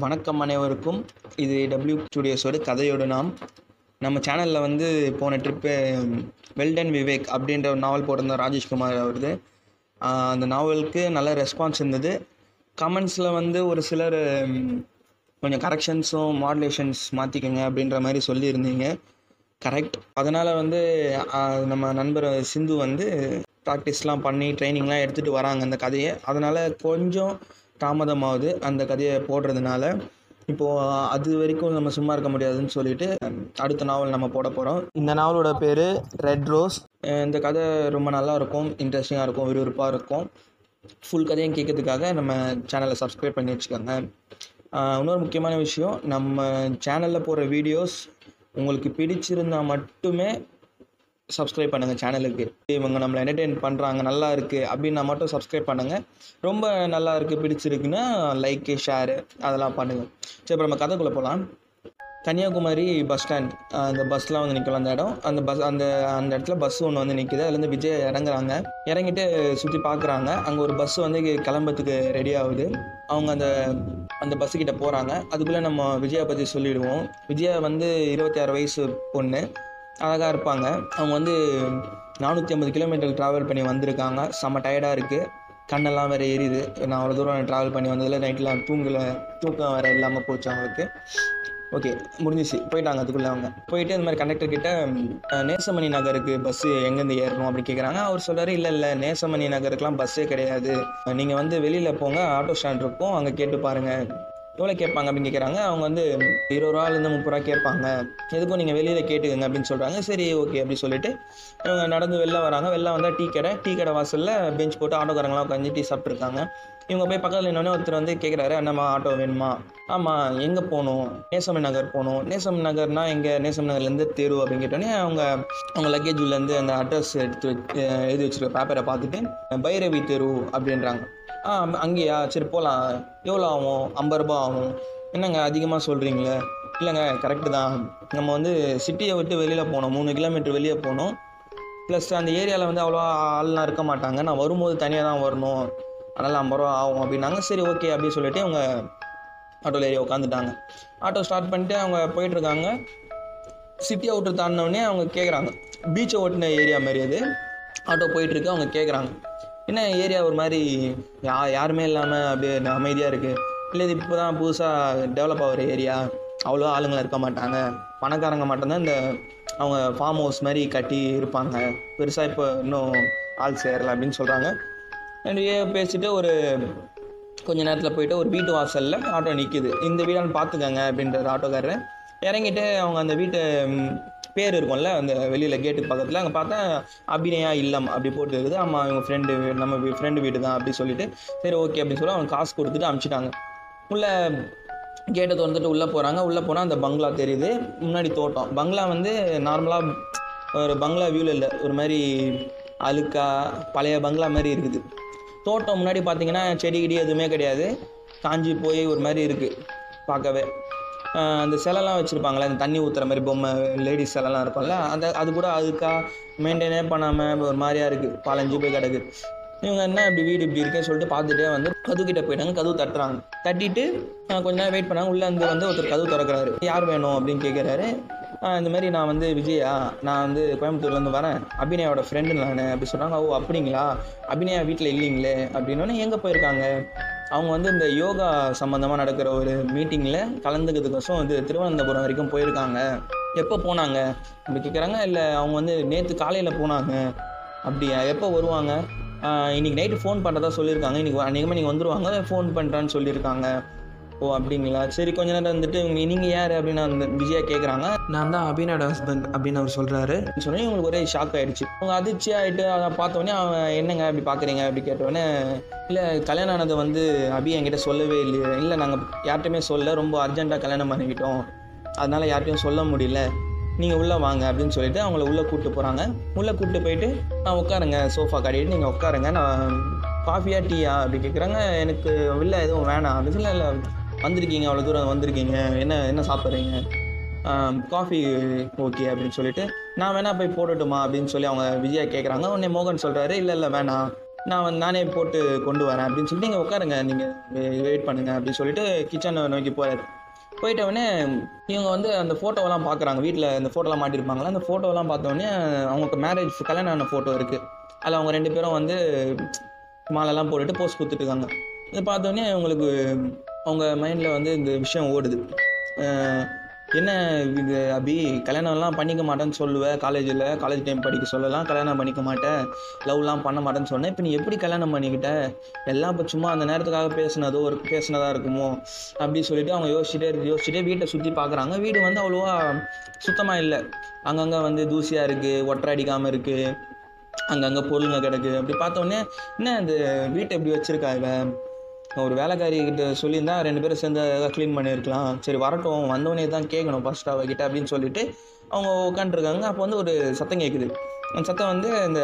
வணக்கம் அனைவருக்கும். இது டபிள்யூ ஸ்டுடியோஸோட கதையோடு நாம் நம்ம சேனலில் வந்து போன ட்ரிப்பு வெல்டன் விவேக் அப்படின்ற ஒரு நாவல் போட்டிருந்தோம் ராஜேஷ்குமார் அவரது. அந்த நாவலுக்கு நல்ல ரெஸ்பான்ஸ் இருந்தது. கமெண்ட்ஸில் வந்து ஒரு சிலர் கொஞ்சம் கரெக்ஷன்ஸும் மாடுலேஷன்ஸ் மாற்றிக்கங்க அப்படின்ற மாதிரி சொல்லியிருந்தீங்க. கரெக்ட் அதனால் வந்து நம்ம நண்பர் சிந்து வந்து ப்ராக்டிஸ்லாம் பண்ணி ட்ரைனிங்லாம் எடுத்துகிட்டு வராங்க அந்த கதையை. அதனால் கொஞ்சம் தாமதமாகுது. அந்த கதையை போடுறதுனால இப்போது அது வரைக்கும் நம்ம சும்மா இருக்க முடியாதுன்னு சொல்லிட்டு அடுத்த நாவல் நம்ம போட போகிறோம் இந்த நாவலோட பேர் ரெட் ரோஸ் இந்த கதை ரொம்ப நல்லா இருக்கும் இன்ட்ரெஸ்டிங்காக இருக்கும் விறுவிறுப்பாக இருக்கும். ஃபுல் கதையும் கேட்கறதுக்காக நம்ம சேனலை சப்ஸ்கிரைப் பண்ணி வச்சுக்கோங்க. இன்னொரு முக்கியமான விஷயம் நம்ம சேனலில் போடுற வீடியோஸ் உங்களுக்கு பிடிச்சிருந்தா மட்டுமே சப்ஸ்கிரைப் பண்ணுங்கள் சேனலுக்கு இவங்க நம்மளை என்டர்டெயின் பண்ணுறாங்க நல்லா இருக்குது அப்படின்னா மட்டும் சப்ஸ்கிரைப் பண்ணுங்கள் ரொம்ப நல்லா இருக்குது பிடிச்சிருக்குன்னா லைக்கு ஷேரு அதெல்லாம் பண்ணுங்கள் சரி இப்போ நம்ம கதைக்குள்ளே போகலாம் கன்னியாகுமரி பஸ் ஸ்டாண்ட் அந்த பஸ்லாம் வந்து நிற்கலாம் அந்த இடம். அந்த பஸ் அந்த அந்த இடத்துல பஸ் ஒன்று வந்து நிற்கிது அதுலேருந்து விஜய் இறங்குறாங்க. இறங்கிட்டு சுற்றி பார்க்குறாங்க அங்கே ஒரு பஸ் வந்து கிளம்புறதுக்கு ரெடி ஆகுது. அவங்க அந்த அந்த பஸ்ஸுக்கிட்ட போகிறாங்க அதுக்குள்ளே நம்ம விஜயா பற்றி சொல்லிவிடுவோம் விஜயா வந்து இருபத்தி ஆறு வயசு பொண்ணு. அழகாக இருப்பாங்க. அவங்க வந்து நானூற்றி ஐம்பது கிலோமீட்டர் ட்ராவல் பண்ணி வந்திருக்காங்க. செம்ம டயர்டாக இருக்குது கண்ணெல்லாம் வேறு எரியுது. நான் அவ்வளோ தூரம் ட்ராவல் பண்ணி வந்ததில் நைட்டில் தூங்கலை தூக்கம் வேறு இல்லாமல் போச்சு அவங்களுக்கு. ஓகே முடிஞ்சிச்சு. போயிட்டாங்க அதுக்குள்ளே அவங்க. போயிட்டு இந்த மாதிரி கண்டக்டர் கிட்ட நேசமணி நகருக்கு பஸ்ஸு எங்கேருந்து ஏறணும்? அப்படி கேட்குறாங்க அவர் சொல்கிறார் இல்லை இல்லை. நேசமணி நகருக்குலாம் பஸ்ஸே கிடையாது. நீங்கள் வந்து வெளியில் போங்க. ஆட்டோ ஸ்டாண்ட் இருக்கும். அங்கே கேட்டு பாருங்கள் எவ்வளோ கேட்பாங்க அப்படின்னு கேட்குறாங்க அவங்க வந்து இருபது ரூபாலேருந்து முப்பது ரூபா கேட்பாங்க. எதுக்கும் நீங்கள் வெளியில் கேட்டுக்கங்க அப்படின்னு சொல்கிறாங்க சரி ஓகே அப்படி சொல்லிட்டு இவங்க நடந்து வெளில வராங்க. வெளில வந்தால் டீ கடை டீ கடை வாசலில் பெஞ்ச் போட்டு ஆட்டோக்காரங்களாம் உட்காந்து டீ சாப்பிட்ருக்காங்க இவங்க போய் பக்கத்தில் நின்னோடனே ஒருத்தர் வந்து கேட்குறாரு அண்ணம்மா ஆட்டோ வேணுமா? ஆமாம் எங்கே போகணும்? நேசம் நகர் போகணும். நேசம் நகர்னா எங்கே? நேசம் நகர்லேருந்து தெரு அப்படின்னு கேட்டோடனே அவங்க அவங்க லக்கேஜ்லேருந்து அந்த அட்ரஸ் எடுத்து வச்சு எழுதி வச்சுருக்க பேப்பரை பார்த்துட்டு பைரவி தெரு அப்படின்றாங்க. ஆ அங்கேயா? சரி போகலாம் எவ்வளோ ஆகும்? ஐம்பது ரூபா ஆகும். என்னங்க அதிகமாக சொல்கிறீங்களே இல்லைங்க கரெக்டு தான். நம்ம வந்து சிட்டியை விட்டு வெளியில் போனோம் மூணு கிலோமீட்டர் வெளியே போகணும். ப்ளஸ் அந்த ஏரியாவில் வந்து அவ்வளோவா ஆள்லாம் இருக்க மாட்டாங்க. நான் வரும்போது தனியாக தான் வரணும். அதனால் ஐம்பது ரூபா ஆகும் அப்படின்னாங்க. சரி ஓகே அப்படின்னு சொல்லிட்டு அவங்க ஆட்டோவில் ஏறி உட்காந்துட்டாங்க ஆட்டோ ஸ்டார்ட் பண்ணிட்டு அவங்க போயிட்டுருக்காங்க சிட்டி விட்டு தாண்டினோடனே அவங்க கேட்குறாங்க பீச்சை ஓட்டின ஏரியா மாதிரி அது. ஆட்டோ போயிட்டுருக்கு அவங்க கேட்குறாங்க என்ன ஏரியா ஒரு மாதிரி யா யாருமே இல்லாமல் அப்படியே அமைதியாக இருக்குது இல்லை இது இப்போ தான் புதுசாக டெவலப் ஆகிற ஏரியா. அவ்வளோ ஆளுங்களாக இருக்க மாட்டாங்க. பணக்காரங்க மட்டும்தான் இந்த அவங்க ஃபார்ம் ஹவுஸ் மாதிரி கட்டி இருப்பாங்க. பெருசாக இப்போ இன்னும் ஆள் சேரலை அப்படின்னு சொல்கிறாங்க அப்படியே பேசிட்டு ஒரு கொஞ்ச நேரத்தில் போயிட்டு ஒரு வீட்டு வாசலில் ஆட்டோ நிற்கிது இந்த வீடான்னு பார்த்துக்கங்க அப்படின்றது ஆட்டோக்காரர். இறங்கிட்டு அவங்க அந்த வீட்டு பேர் இருக்கும்ல அந்த வெளியில் கேட்டுக்கு பக்கத்தில். அங்கே பார்த்தா அபிநயா இல்லம் அப்படி போட்டு இருக்குது ஆமாம் இவங்க ஃப்ரெண்டு நம்ம ஃப்ரெண்டு வீடு தான் அப்படி சொல்லிட்டு சரி ஓகே அப்படின்னு சொல்லி அவங்க காசு கொடுத்துட்டு அனுப்பிச்சிட்டாங்க உள்ளே கேட்டை திறந்துட்டு உள்ளே போகிறாங்க உள்ளே போனால் அந்த பங்களா தெரியுது. முன்னாடி தோட்டம். பங்களா வந்து நார்மலாக ஒரு பங்களா வியூவில் இல்லை. ஒரு மாதிரி அழுக்கா பழைய பங்களா மாதிரி இருக்குது. தோட்டம் முன்னாடி பார்த்தீங்கன்னா செடி கிடி எதுவுமே கிடையாது. காஞ்சி போய் ஒரு மாதிரி இருக்குது பார்க்கவே. அந்த சிலைலாம் வச்சுருப்பாங்களே அந்த தண்ணி ஊற்றுற மாதிரி பொம்மை லேடிஸ் சிலைலாம் இருக்கும்ல அந்த அது கூட அதுக்காக மெயின்டைனே பண்ணாமல் ஒரு மாதிரியா இருக்குது பாலஞ்சு போய் கிடக்கு. இவங்க என்ன இப்படி வீடு இப்படி இருக்கேன்னு சொல்லிட்டு பார்த்துட்டே வந்து கதுக்கிட்ட போயிட்டாங்க கதவு தட்டுறாங்க. தட்டிட்டு கொஞ்ச நேரம் வெயிட் பண்ணாங்க உள்ளே வந்து ஒருத்தர் கதவு திறக்கிறாரு. யார் வேணும் அப்படின்னு கேட்குறாரு இந்த மாதிரி நான் வந்து விஜயா நான் வந்து கோயம்புத்தூர்லேருந்து வரேன் அபிநயாவோட ஃப்ரெண்டு நான் அப்படி சொல்கிறாங்க ஓ அப்படிங்களா? அபிநயா வீட்டில் இல்லைங்களே? அப்படின்னோடனே எங்கே போயிருக்காங்க? அவங்க வந்து இந்த யோகா சம்மந்தமாக நடக்கிற ஒரு மீட்டிங்கில் கலந்துக்கிறதுக்கோசம் வந்து திருவனந்தபுரம் வரைக்கும் போயிருக்காங்க. எப்போ போனாங்க? அப்படி கேட்குறாங்க இல்லை அவங்க வந்து நேற்று காலையில் போனாங்க. அப்படியா? எப்போ வருவாங்க? இன்றைக்கி இன்னைக்கு நைட்டு ஃபோன் பண்ணுறதா சொல்லியிருக்காங்க. இன்றைக்கி அநேகமாக நீங்கள் வந்துடுவாங்க ஃபோன் பண்ணுறான்னு சொல்லியிருக்காங்க. ஓ அப்படிங்களா? சரி கொஞ்ச நேரம் வந்துட்டு நீங்கள் யார் அப்படின்னு அந்த விஜயா கேட்குறாங்க நான் தான் அபினோட ஹஸ்பண்ட் அப்படின்னு அவர் சொல்கிறாரு சொன்னேன் இவங்களுக்கு ஒரே ஷாக் ஆயிடுச்சு. அவங்க அதிர்ச்சி ஆகிட்டு அதை பார்த்தோன்னே அவன் என்னங்க அப்படி பார்க்குறீங்க அப்படி கேட்டோடனே இல்லை கல்யாணம் ஆனது வந்து அபி என்கிட்ட சொல்லவே இல்லையே. இல்லை நாங்கள் யார்கிட்டையுமே சொல்ல ரொம்ப அர்ஜென்ட்டாக கல்யாணம் பண்ணிக்கிட்டோம். அதனால யார்கிட்டையும் சொல்ல முடியல. நீங்கள் உள்ளே வாங்க அப்படின்னு சொல்லிட்டு அவங்கள உள்ளே கூப்பிட்டு போகிறாங்க உள்ளே கூப்பிட்டு போயிட்டு நான் உட்காருங்க. சோஃபா கட்டிட்டு நீங்கள் உட்காருங்க. நான் காஃபியா டீயா அப்படி கேட்குறாங்க எனக்கு இல்லை எதுவும் வேணாம். அப்படின்னு இல்லை வந்திருக்கீங்க அவ்வளோ தூரம் வந்திருக்கீங்க என்ன என்ன சாப்பிட்றீங்க? காஃபி ஓகே அப்படின்னு சொல்லிட்டு நான் வேணா போய் போட்டுட்டுமா அப்படின்னு சொல்லி அவங்க விஜயா கேட்குறாங்க உடனே மோகன் சொல்கிறாரு இல்லை இல்லை வேணாம் நான் வந்து நானே போட்டு கொண்டு வரேன் அப்படின்னு சொல்லிட்டு நீங்கள் உட்காருங்க நீங்கள் வெயிட் பண்ணுங்க அப்படின்னு சொல்லிட்டு கிச்சனை நோக்கி போகிறாரு போயிட்டவனே இவங்க வந்து அந்த ஃபோட்டோவெல்லாம் பார்க்குறாங்க வீட்டில் அந்த ஃபோட்டோலாம் மாட்டிருப்பாங்களா அந்த ஃபோட்டோலாம் பார்த்தோன்னே அவங்களுக்கு மேரேஜ் கல்யாணம் ஆன ஃபோட்டோ இருக்குது அதில் அவங்க ரெண்டு பேரும் வந்து மாலைலாம் போட்டுட்டு போஸ்ட் கொடுத்துட்ருக்காங்க இதை பார்த்தோன்னே அவங்களுக்கு அவங்க மைண்டில் வந்து இந்த விஷயம் ஓடுது. என்ன இது அபி? கல்யாணம்லாம் பண்ணிக்க மாட்டேன்னு சொல்லுவேன் காலேஜில் காலேஜ் டைம் படிக்க சொல்லலாம் கல்யாணம் பண்ணிக்க மாட்டேன் லவ்லாம் பண்ண மாட்டேன்னு சொன்னேன் இப்போ நீ எப்படி கல்யாணம் பண்ணிக்கிட்ட? எல்லாம் இப்போ சும்மா அந்த நேரத்துக்காக பேசினதோ ஒரு பேசினதாக இருக்குமோ அப்படி சொல்லிட்டு அவங்க யோசிச்சுட்டே யோசிச்சுட்டே வீட்டை சுற்றி பார்க்குறாங்க வீடு வந்து அவ்வளோவா சுத்தமாக இல்லை. அங்கங்கே வந்து தூசியாக இருக்குது ஒட்டரை அடிக்காமல் இருக்குது அங்கங்கே பொருளுங்க கிடக்கு. அப்படி பார்த்தோன்னே என்ன இந்த வீட்டை எப்படி வச்சுருக்கா இவன் ஒரு வேலைக்காரிக்கிட்ட சொல்லியிருந்தா ரெண்டு பேரும் சேர்ந்து க்ளீன் பண்ணியிருக்கலாம். சரி வரட்டும். வந்தோடனே தான் கேட்கணும் ஃபஸ்ட் அவகிட்ட அப்படின்னு சொல்லிட்டு அவங்க உட்காந்துருக்காங்க அப்போ வந்து ஒரு சத்தம் கேட்குது. அந்த சத்தம் வந்து இந்த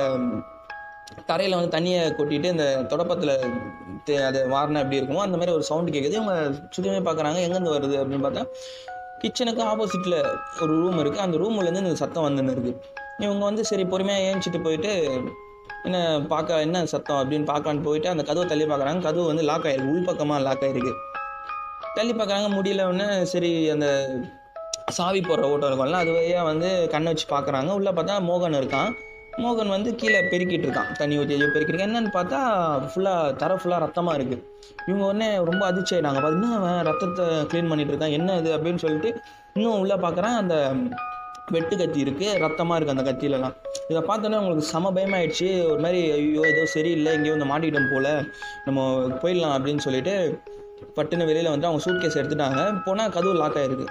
தரையில் வந்து தண்ணியை கொட்டிட்டு இந்த தொடப்பத்தில் அதை வாரினா எப்படி இருக்குமோ அந்த மாதிரி ஒரு சவுண்டு கேட்குது. இவங்க சுத்தமே பார்க்குறாங்க. எங்கேருந்து வருது அப்படின்னு பார்த்தா கிச்சனுக்கு ஆப்போசிட்டில் ஒரு ரூம் இருக்குது அந்த ரூம்லேருந்து இந்த சத்தம் வந்துன்னு இருக்குது இவங்க வந்து சரி பொறுமையாக ஏஞ்சிட்டு போயிட்டு என்ன பார்க்க என்ன சத்தம் அப்படின்னு பார்க்கலான்னு போயிட்டு அந்த கதவை தள்ளி பார்க்குறாங்க. கதவு வந்து லாக் ஆயிருக்கு. உள்பக்கமாக லாக் ஆகிருக்கு தள்ளி பார்க்குறாங்க. முடியல உடனே சரி அந்த சாவி போடுற ஓட்டம் இருக்கும்ல அது வழியாக வந்து கண்ணை வச்சு பார்க்குறாங்க. உள்ளே பார்த்தா மோகன் இருக்கான். மோகன் வந்து கீழே பெருக்கிட்டு இருக்கான். தண்ணி ஊற்றி ஐயோ பெருக்கிட்டு என்னன்னு பார்த்தா ஃபுல்லாக தர ஃபுல்லாக ரத்தமாக இருக்குது இவங்க உடனே ரொம்ப அதிர்ச்சி ஆயிட்டாங்க. பார்த்தீங்கன்னா அவன் ரத்தத்தை க்ளீன் பண்ணிகிட்டு இருக்கான்? என்ன இது அப்படின்னு சொல்லிட்டு இன்னும் உள்ளே பார்க்குறான். அந்த வெட்டு கத்தி இருக்குது ரத்தமாக இருக்குது அந்த கத்தியிலலாம். இதை பார்த்தோன்னே உங்களுக்கு செம பயமாயிடுச்சு. ஒரு மாதிரி ஐயோ ஏதோ சரியில்லை எங்கேயோ வந்து மாட்டிக்கிட்டோம் போல். நம்ம போயிடலாம் அப்படின்னு சொல்லிட்டு பட்டுன்னு வெளியில் வந்து அவங்க சூட் கேஸ் எடுத்துட்டாங்க. போனால் கதவு லாக் ஆயிருக்கு.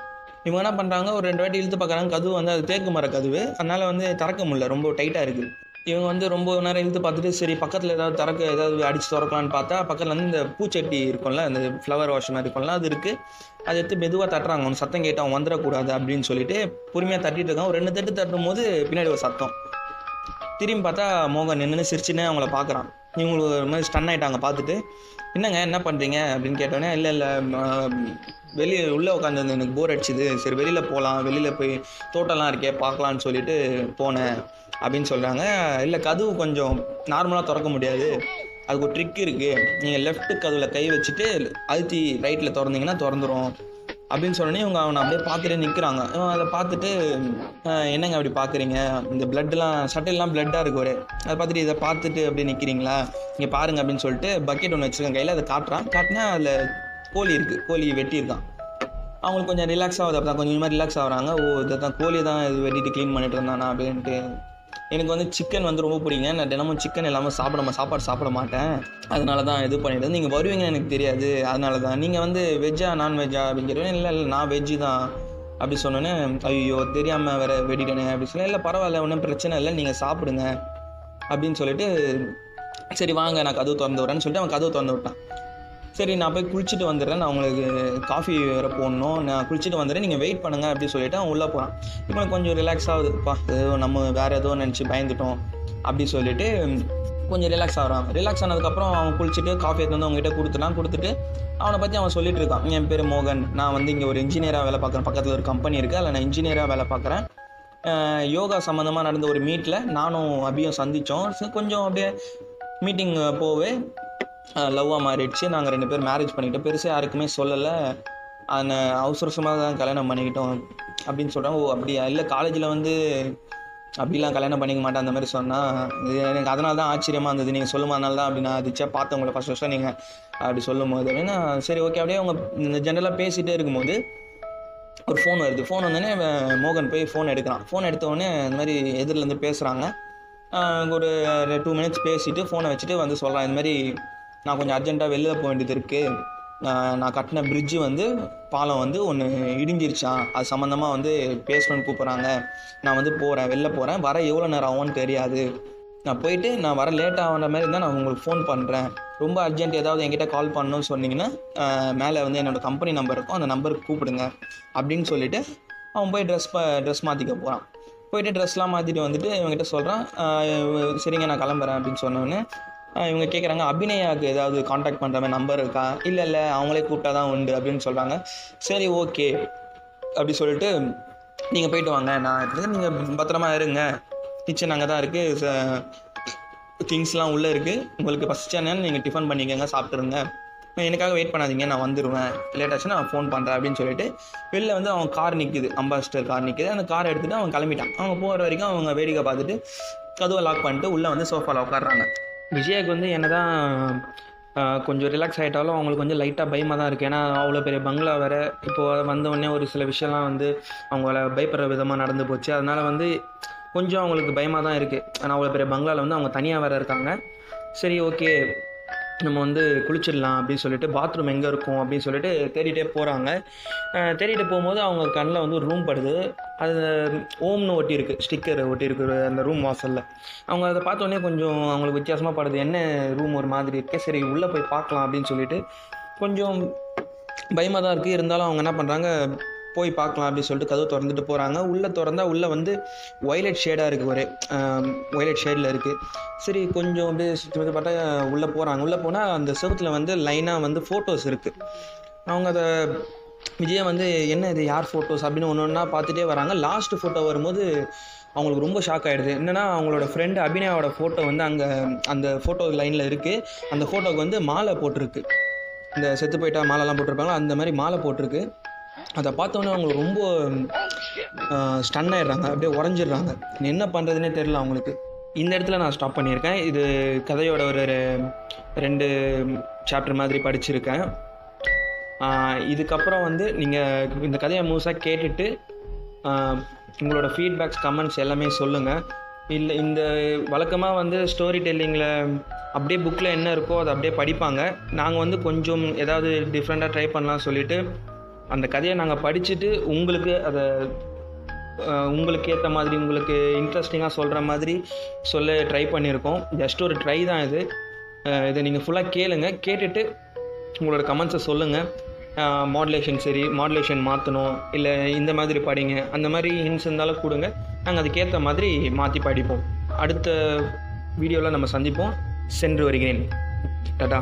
இவங்க என்ன பண்ணுறாங்க ஒரு ரெண்டு வாட்டி இழுத்து பார்க்குறாங்க. கதவு வந்து அது தேக்கு மர கதவு. அதனால் வந்து திறக்க முடியல. ரொம்ப டைட்டாக இருக்குது இவங்க வந்து ரொம்ப நேரம் இழுத்து பார்த்துட்டு சரி பக்கத்தில் ஏதாவது திறக்க ஏதாவது அடித்து திறக்கலான்னு பார்த்தா பக்கத்தில் வந்து இந்த பூச்சட்டி இருக்கும்ல அந்த ஃப்ளவர் வாஷ் மாதிரி இருக்கும்ல அது இருக்குது அதை எடுத்து மெதுவாக தட்டுறாங்க. அவன் சத்தம் கேட்டு அவன் வந்துடக்கூடாது அப்படின்னு சொல்லிட்டு பொறுமையாக தட்டிட்டு இருக்கான். ஒரு ரெண்டு தட்டு தட்டும் போது பின்னாடி ஒரு சத்தம். திரும்பி பார்த்தா மோகன் நின்று சிரிச்சுன்னு அவங்கள பார்க்குறான். இவங்களுக்கு ஒரு மாதிரி ஸ்டன் ஆகிட்டாங்க பார்த்துட்டு. என்னங்க என்ன பண்ணுறீங்க அப்படின்னு கேட்டோன்னே இல்லை இல்லை வெளியே உள்ளே உட்காந்து எனக்கு போர் அடிச்சுது. சரி வெளியில் போகலாம் வெளியில் போய் தோட்டம்லாம் இருக்கே பார்க்கலான்னு சொல்லிட்டு போனேன். அப்படின்னு சொல்கிறாங்க இல்லை கதவு கொஞ்சம் நார்மலாக திறக்க முடியாது. அதுக்கு ஒரு ட்ரிக் இருக்குது நீங்கள் லெஃப்ட் கதவில் கை வச்சுட்டு அழுத்தி ரைட்டில் திறந்தீங்கன்னா திறந்துடும் அப்படின்னு சொன்னோடனே இவங்க அவனை அப்படியே பார்த்துட்டே நிற்கிறாங்க இவன் அதை பார்த்துட்டு என்னங்க அப்படி பார்க்குறீங்க? இந்த பிளட்லாம் சட்டையெல்லாம் பிளட்டாக இருக்கு ஒரு. அதை பார்த்துட்டு இதை பார்த்துட்டு அப்படியே நிற்கிறீங்களா இங்கே பாருங்க அப்படின்னு சொல்லிட்டு பக்கெட் ஒன்று வச்சுருக்கேன் கையில். அதை காட்டுறான். காட்டினா அதில் கோழி இருக்குது கோழி வெட்டியிருக்கான். அவங்களுக்கு கொஞ்சம் ரிலாக்ஸ் ஆகுது. அப்போ கொஞ்சம் கொஞ்சமாக ரிலாக்ஸ் ஆகுறாங்க. ஓ இதை தான் கோழி தான் இது வெட்டிட்டு க்ளீன் பண்ணிட்டு இருந்தானா? அப்படின்ட்டு எனக்கு வந்து சிக்கன் வந்து ரொம்ப பிடிங்க நான் தினமும் சிக்கன் இல்லாமல் சாப்பிட சாப்பாடு சாப்பிட மாட்டேன். அதனால தான் இது பண்ணிட்டு நீங்கள் வருவீங்கன்னு எனக்கு தெரியாது. அதனால தான். நீங்கள் வந்து வெஜ்ஜா நான்வெஜ்ஜா அப்படின்னு கேட்டோன்னே இல்லை இல்லை நான் வெஜ்ஜு தான் அப்படி சொன்னோன்னே ஐயோ தெரியாமல் வேறு வெட்டிட்டேனே அப்படி சொன்னேன். இல்லை பரவாயில்ல ஒன்றும் பிரச்சனை இல்லை. நீங்கள் சாப்பிடுங்க அப்படின்னு சொல்லிட்டு சரி வாங்க நான் கதவு திறந்து விட்றேன்னு சொல்லிட்டு அவன் கதவு திறந்து விட்டான். சரி நான் போய் குளிச்சுட்டு வந்துடுறேன். நான் உங்களுக்கு காஃபி வேறு போடணும். நான் குளிச்சுட்டு வந்துடுறேன். நீங்கள் வெயிட் பண்ணுங்க அப்படின்னு சொல்லிட்டு அவன் உள்ளே போகிறான் இப்போ கொஞ்சம் ரிலாக்ஸ் ஆகுதுப்பா ஏதோ நம்ம வேறு ஏதோ நினச்சி பயந்துட்டோம் அப்படி சொல்லிட்டு கொஞ்சம் ரிலாக்ஸ் ஆகிறான். ரிலாக்ஸ் ஆனதுக்கப்புறம் அவன் குளிச்சுட்டு காஃபி எடுத்து வந்து அவங்ககிட்ட கொடுத்துட்டான். கொடுத்துட்டு அவனை பற்றி அவன் சொல்லிட்டு இருக்கான். என் பேர் மோகன். நான் வந்து இங்கே ஒரு இன்ஜினியராக வேலை பார்க்குறேன். பக்கத்தில் ஒரு கம்பெனி இருக்குது அதில் நான் இன்ஜினியராக வேலை பார்க்குறேன். யோகா சம்மந்தமாக நடந்த ஒரு மீட்டில் நானும் அபியும் சந்தித்தோம் கொஞ்சம் அப்படியே மீட்டிங் போவே லவ்வாக மாறிடுச்சு. நாங்கள் ரெண்டு பேரும் மேரேஜ் பண்ணிக்கிட்டோம். பெருசாக யாருக்குமே சொல்லலை. அந்த அவசரசமாக அவசரமாக தான் கல்யாணம் பண்ணிக்கிட்டோம் அப்படின்னு சொல்கிறாங்க ஓ அப்படியா? இல்லை காலேஜில் வந்து அப்படிலாம் கல்யாணம் பண்ணிக்க மாட்டேன் அந்த மாதிரி சொன்னால் இது எனக்கு அதனால தான் ஆச்சரியமாக இருந்தது. நீங்கள் சொல்லும் அதனால தான் அப்படி நான் அதிர்ச்சியாக பார்த்தேன் உங்களை ஃபஸ்ட் ஃபஸ்ட்டாக நீங்கள் அப்படி சொல்லும் போது. அப்படின்னா சரி ஓகே அப்படியே அவங்க இந்த ஜென்ரலாக பேசிகிட்டே இருக்கும்போது ஒரு ஃபோன் வருது. ஃபோன் வந்தோடனே மோகன் போய் ஃபோன் எடுக்கிறான். ஃபோன் எடுத்தோடனே இந்த மாதிரி எதிரிலேருந்து பேசுகிறாங்க ஒரு டூ மினிட்ஸ் பேசிவிட்டு ஃபோனை வச்சுட்டு வந்து சொல்கிறான் இந்த மாதிரி நான் கொஞ்சம் அர்ஜென்ட்டாக வெளில போக வேண்டியது இருக்குது நான் கட்டின பிரிட்ஜு வந்து பாலம் வந்து ஒன்று இடிஞ்சிருச்சான் அது சம்மந்தமாக வந்து பேசணும்னு கூப்பிட்றாங்க நான் வந்து போகிறேன் வெளில போகிறேன் வர எவ்வளோ நேரம் ஆகும்னு தெரியாது. நான் போயிட்டு நான் வர லேட் ஆகிற மாதிரி இருந்தால் நான் உங்களுக்கு ஃபோன் பண்ணுறேன் ரொம்ப அர்ஜென்ட் ஏதாவது என்கிட்ட கால் பண்ணணும்னு சொன்னீங்கன்னா மேலே வந்து என்னோடய கம்பெனி நம்பர் இருக்கும். அந்த நம்பருக்கு கூப்பிடுங்க. அப்படின்னு சொல்லிட்டு அவன் போய் ட்ரெஸ் ப ட்ரெஸ் மாற்றிக்க போகிறான் போயிட்டு ட்ரெஸ்லாம் மாற்றிட்டு வந்துட்டு இவங்ககிட்ட சொல்கிறான் சரிங்க நான் கிளம்புறேன் அப்படின்னு சொன்னோடனே இவங்க கேட்குறாங்க அபிநயாவுக்கு ஏதாவது காண்டாக்ட் பண்ணுற மாதிரி நம்பர் இருக்கா? இல்லை இல்லை அவங்களே கூப்பிட்டா தான் உண்டு அப்படின்னு சொல்கிறாங்க சரி ஓகே அப்படி சொல்லிட்டு நீங்கள் போயிட்டு வாங்க. நான் இருக்குது நீங்கள் பத்திரமா இருங்க. கிச்சன் அங்கே தான் இருக்குது திங்ஸ்லாம் உள்ளே இருக்குது உங்களுக்கு பசிச்சானு நீங்கள் டிஃபன் பண்ணிக்கோங்க சாப்பிட்ருங்க எனக்காக வெயிட் பண்ணாதீங்க நான் வந்துடுவேன் லேட் ஆச்சுன்னா நான் ஃபோன் பண்ணுறேன் அப்படின்னு சொல்லிட்டு வெளில வந்து அவன் கார் நிற்குது அம்பாசிடர் கார் நிற்குது அந்த காரை எடுத்துகிட்டு அவன் கிளம்பிட்டான். அவங்க போகிற வரைக்கும் அவங்க வேடிக்கை பார்த்துட்டு கதவை லாக் பண்ணிட்டு உள்ளே வந்து சோஃபாவில் உட்காடுறாங்க விஜயாக்கு வந்து என்ன தான் கொஞ்சம் ரிலாக்ஸ் ஆகிட்டாலும் அவங்களுக்கு கொஞ்சம் லைட்டாக பயமாக தான் இருக்குது ஏன்னா அவ்வளோ பெரிய பங்களா வேறு இப்போது வந்தவுடனே ஒரு சில விஷயம்லாம் வந்து அவங்கள பயப்படுற விதமாக நடந்து போச்சு. அதனால் வந்து கொஞ்சம் அவங்களுக்கு பயமாக தான் இருக்குது ஆனால் அவ்வளோ பெரிய பங்களாவில் வந்து அவங்க தனியாக வேறு இருக்காங்க. சரி ஓகே நம்ம வந்து குளிச்சிடலாம் அப்படின்னு சொல்லிட்டு பாத்ரூம் எங்கே இருக்கும் அப்படின்னு சொல்லிட்டு தேடிட்டே போகிறாங்க தேடிட்டு போகும்போது அவங்க கண்ணில் வந்து ஒரு ரூம் படுது. அது ஓம்னு ஒட்டியிருக்கு ஸ்டிக்கர் ஒட்டியிருக்கு அந்த ரூம் வாசலில். அவங்க அதை பார்த்தோன்னே கொஞ்சம் அவங்களுக்கு வித்தியாசமாக படுது. என்ன ரூம் ஒரு மாதிரி இருக்கே? சரி உள்ளே போய் பார்க்கலாம் அப்படின்னு சொல்லிட்டு கொஞ்சம் பயமாக தான் இருக்குது இருந்தாலும் அவங்க என்ன பண்ணுறாங்க போய் பார்க்கலாம் அப்படின்னு சொல்லிட்டு கதவு திறந்துட்டு போகிறாங்க உள்ளே திறந்தா உள்ளே வந்து ஒய்லெட் ஷேடாக இருக்குது ஒரே ஒய்லெட் ஷேடில் இருக்குது சரி கொஞ்சம் அப்படியே சுற்றி வந்து பார்த்தா உள்ளே போகிறாங்க உள்ளே போனால் அந்த செவத்தில் வந்து லைனாக வந்து ஃபோட்டோஸ் இருக்குது அவங்க அதை விஜயா வந்து என்ன இது? யார் ஃபோட்டோஸ் அப்படின்னு ஒன்று ஒன்றா பார்த்துட்டே வராங்க. லாஸ்ட் ஃபோட்டோ வரும்போது அவங்களுக்கு ரொம்ப ஷாக் ஆகிடுது என்னென்னா அவங்களோட ஃப்ரெண்டு அபிநயாவோட ஃபோட்டோ வந்து அங்கே அந்த ஃபோட்டோ லைனில் இருக்குது அந்த ஃபோட்டோவுக்கு வந்து மாலை போட்டிருக்கு. இந்த செத்து போயிட்டா மாலைலாம் போட்டிருப்பாங்களா? அந்த மாதிரி மாலை போட்டிருக்கு. அதை பார்த்தோன்னே அவங்க ரொம்ப ஸ்டன் ஆயிடுறாங்க. அப்படியே உறைஞ்சிடுறாங்க. என்ன பண்ணுறதுனே தெரில அவங்களுக்கு. இந்த இடத்துல நான் ஸ்டாப் பண்ணியிருக்கேன். இது கதையோட ஒரு ரெண்டு சாப்டர் மாதிரி படிச்சிருக்கேன். இதுக்கப்புறம் வந்து நீங்கள் இந்த கதையை முழுசாக கேட்டுட்டு உங்களோட ஃபீட்பேக்ஸ் கமெண்ட்ஸ் எல்லாமே சொல்லுங்கள் இல்லை இந்த வழக்கமாக வந்து ஸ்டோரி டெல்லிங்கில் அப்படியே புக்கில் என்ன இருக்கோ அதை அப்படியே படிப்பாங்க. நாங்கள் வந்து கொஞ்சம் ஏதாவது டிஃப்ரெண்ட்டாக ட்ரை பண்ணலாம் சொல்லிவிட்டு அந்த கதையை நாங்கள் படிச்சுட்டு உங்களுக்கு அதை உங்களுக்கு ஏற்ற மாதிரி உங்களுக்கு இன்ட்ரெஸ்டிங்காக சொல்கிற மாதிரி சொல்ல ட்ரை பண்ணியிருக்கோம். ஜஸ்ட் ஒரு ட்ரை தான் இது. இதை நீங்கள் ஃபுல்லாக கேளுங்க. கேட்டுட்டு உங்களோட கமெண்ட்ஸை சொல்லுங்கள் மாடுலேஷன் சரி மாடுலேஷன் மாற்றணும் இல்லை இந்த மாதிரி படிங்க அந்த மாதிரி ஹின்ஸ் இருந்தாலும் கொடுங்க. நாங்கள் அதுக்கேற்ற மாதிரி மாற்றி படிப்போம். அடுத்த வீடியோவில் நம்ம சந்திப்போம். சென்று வருகிறேன். டாட்டா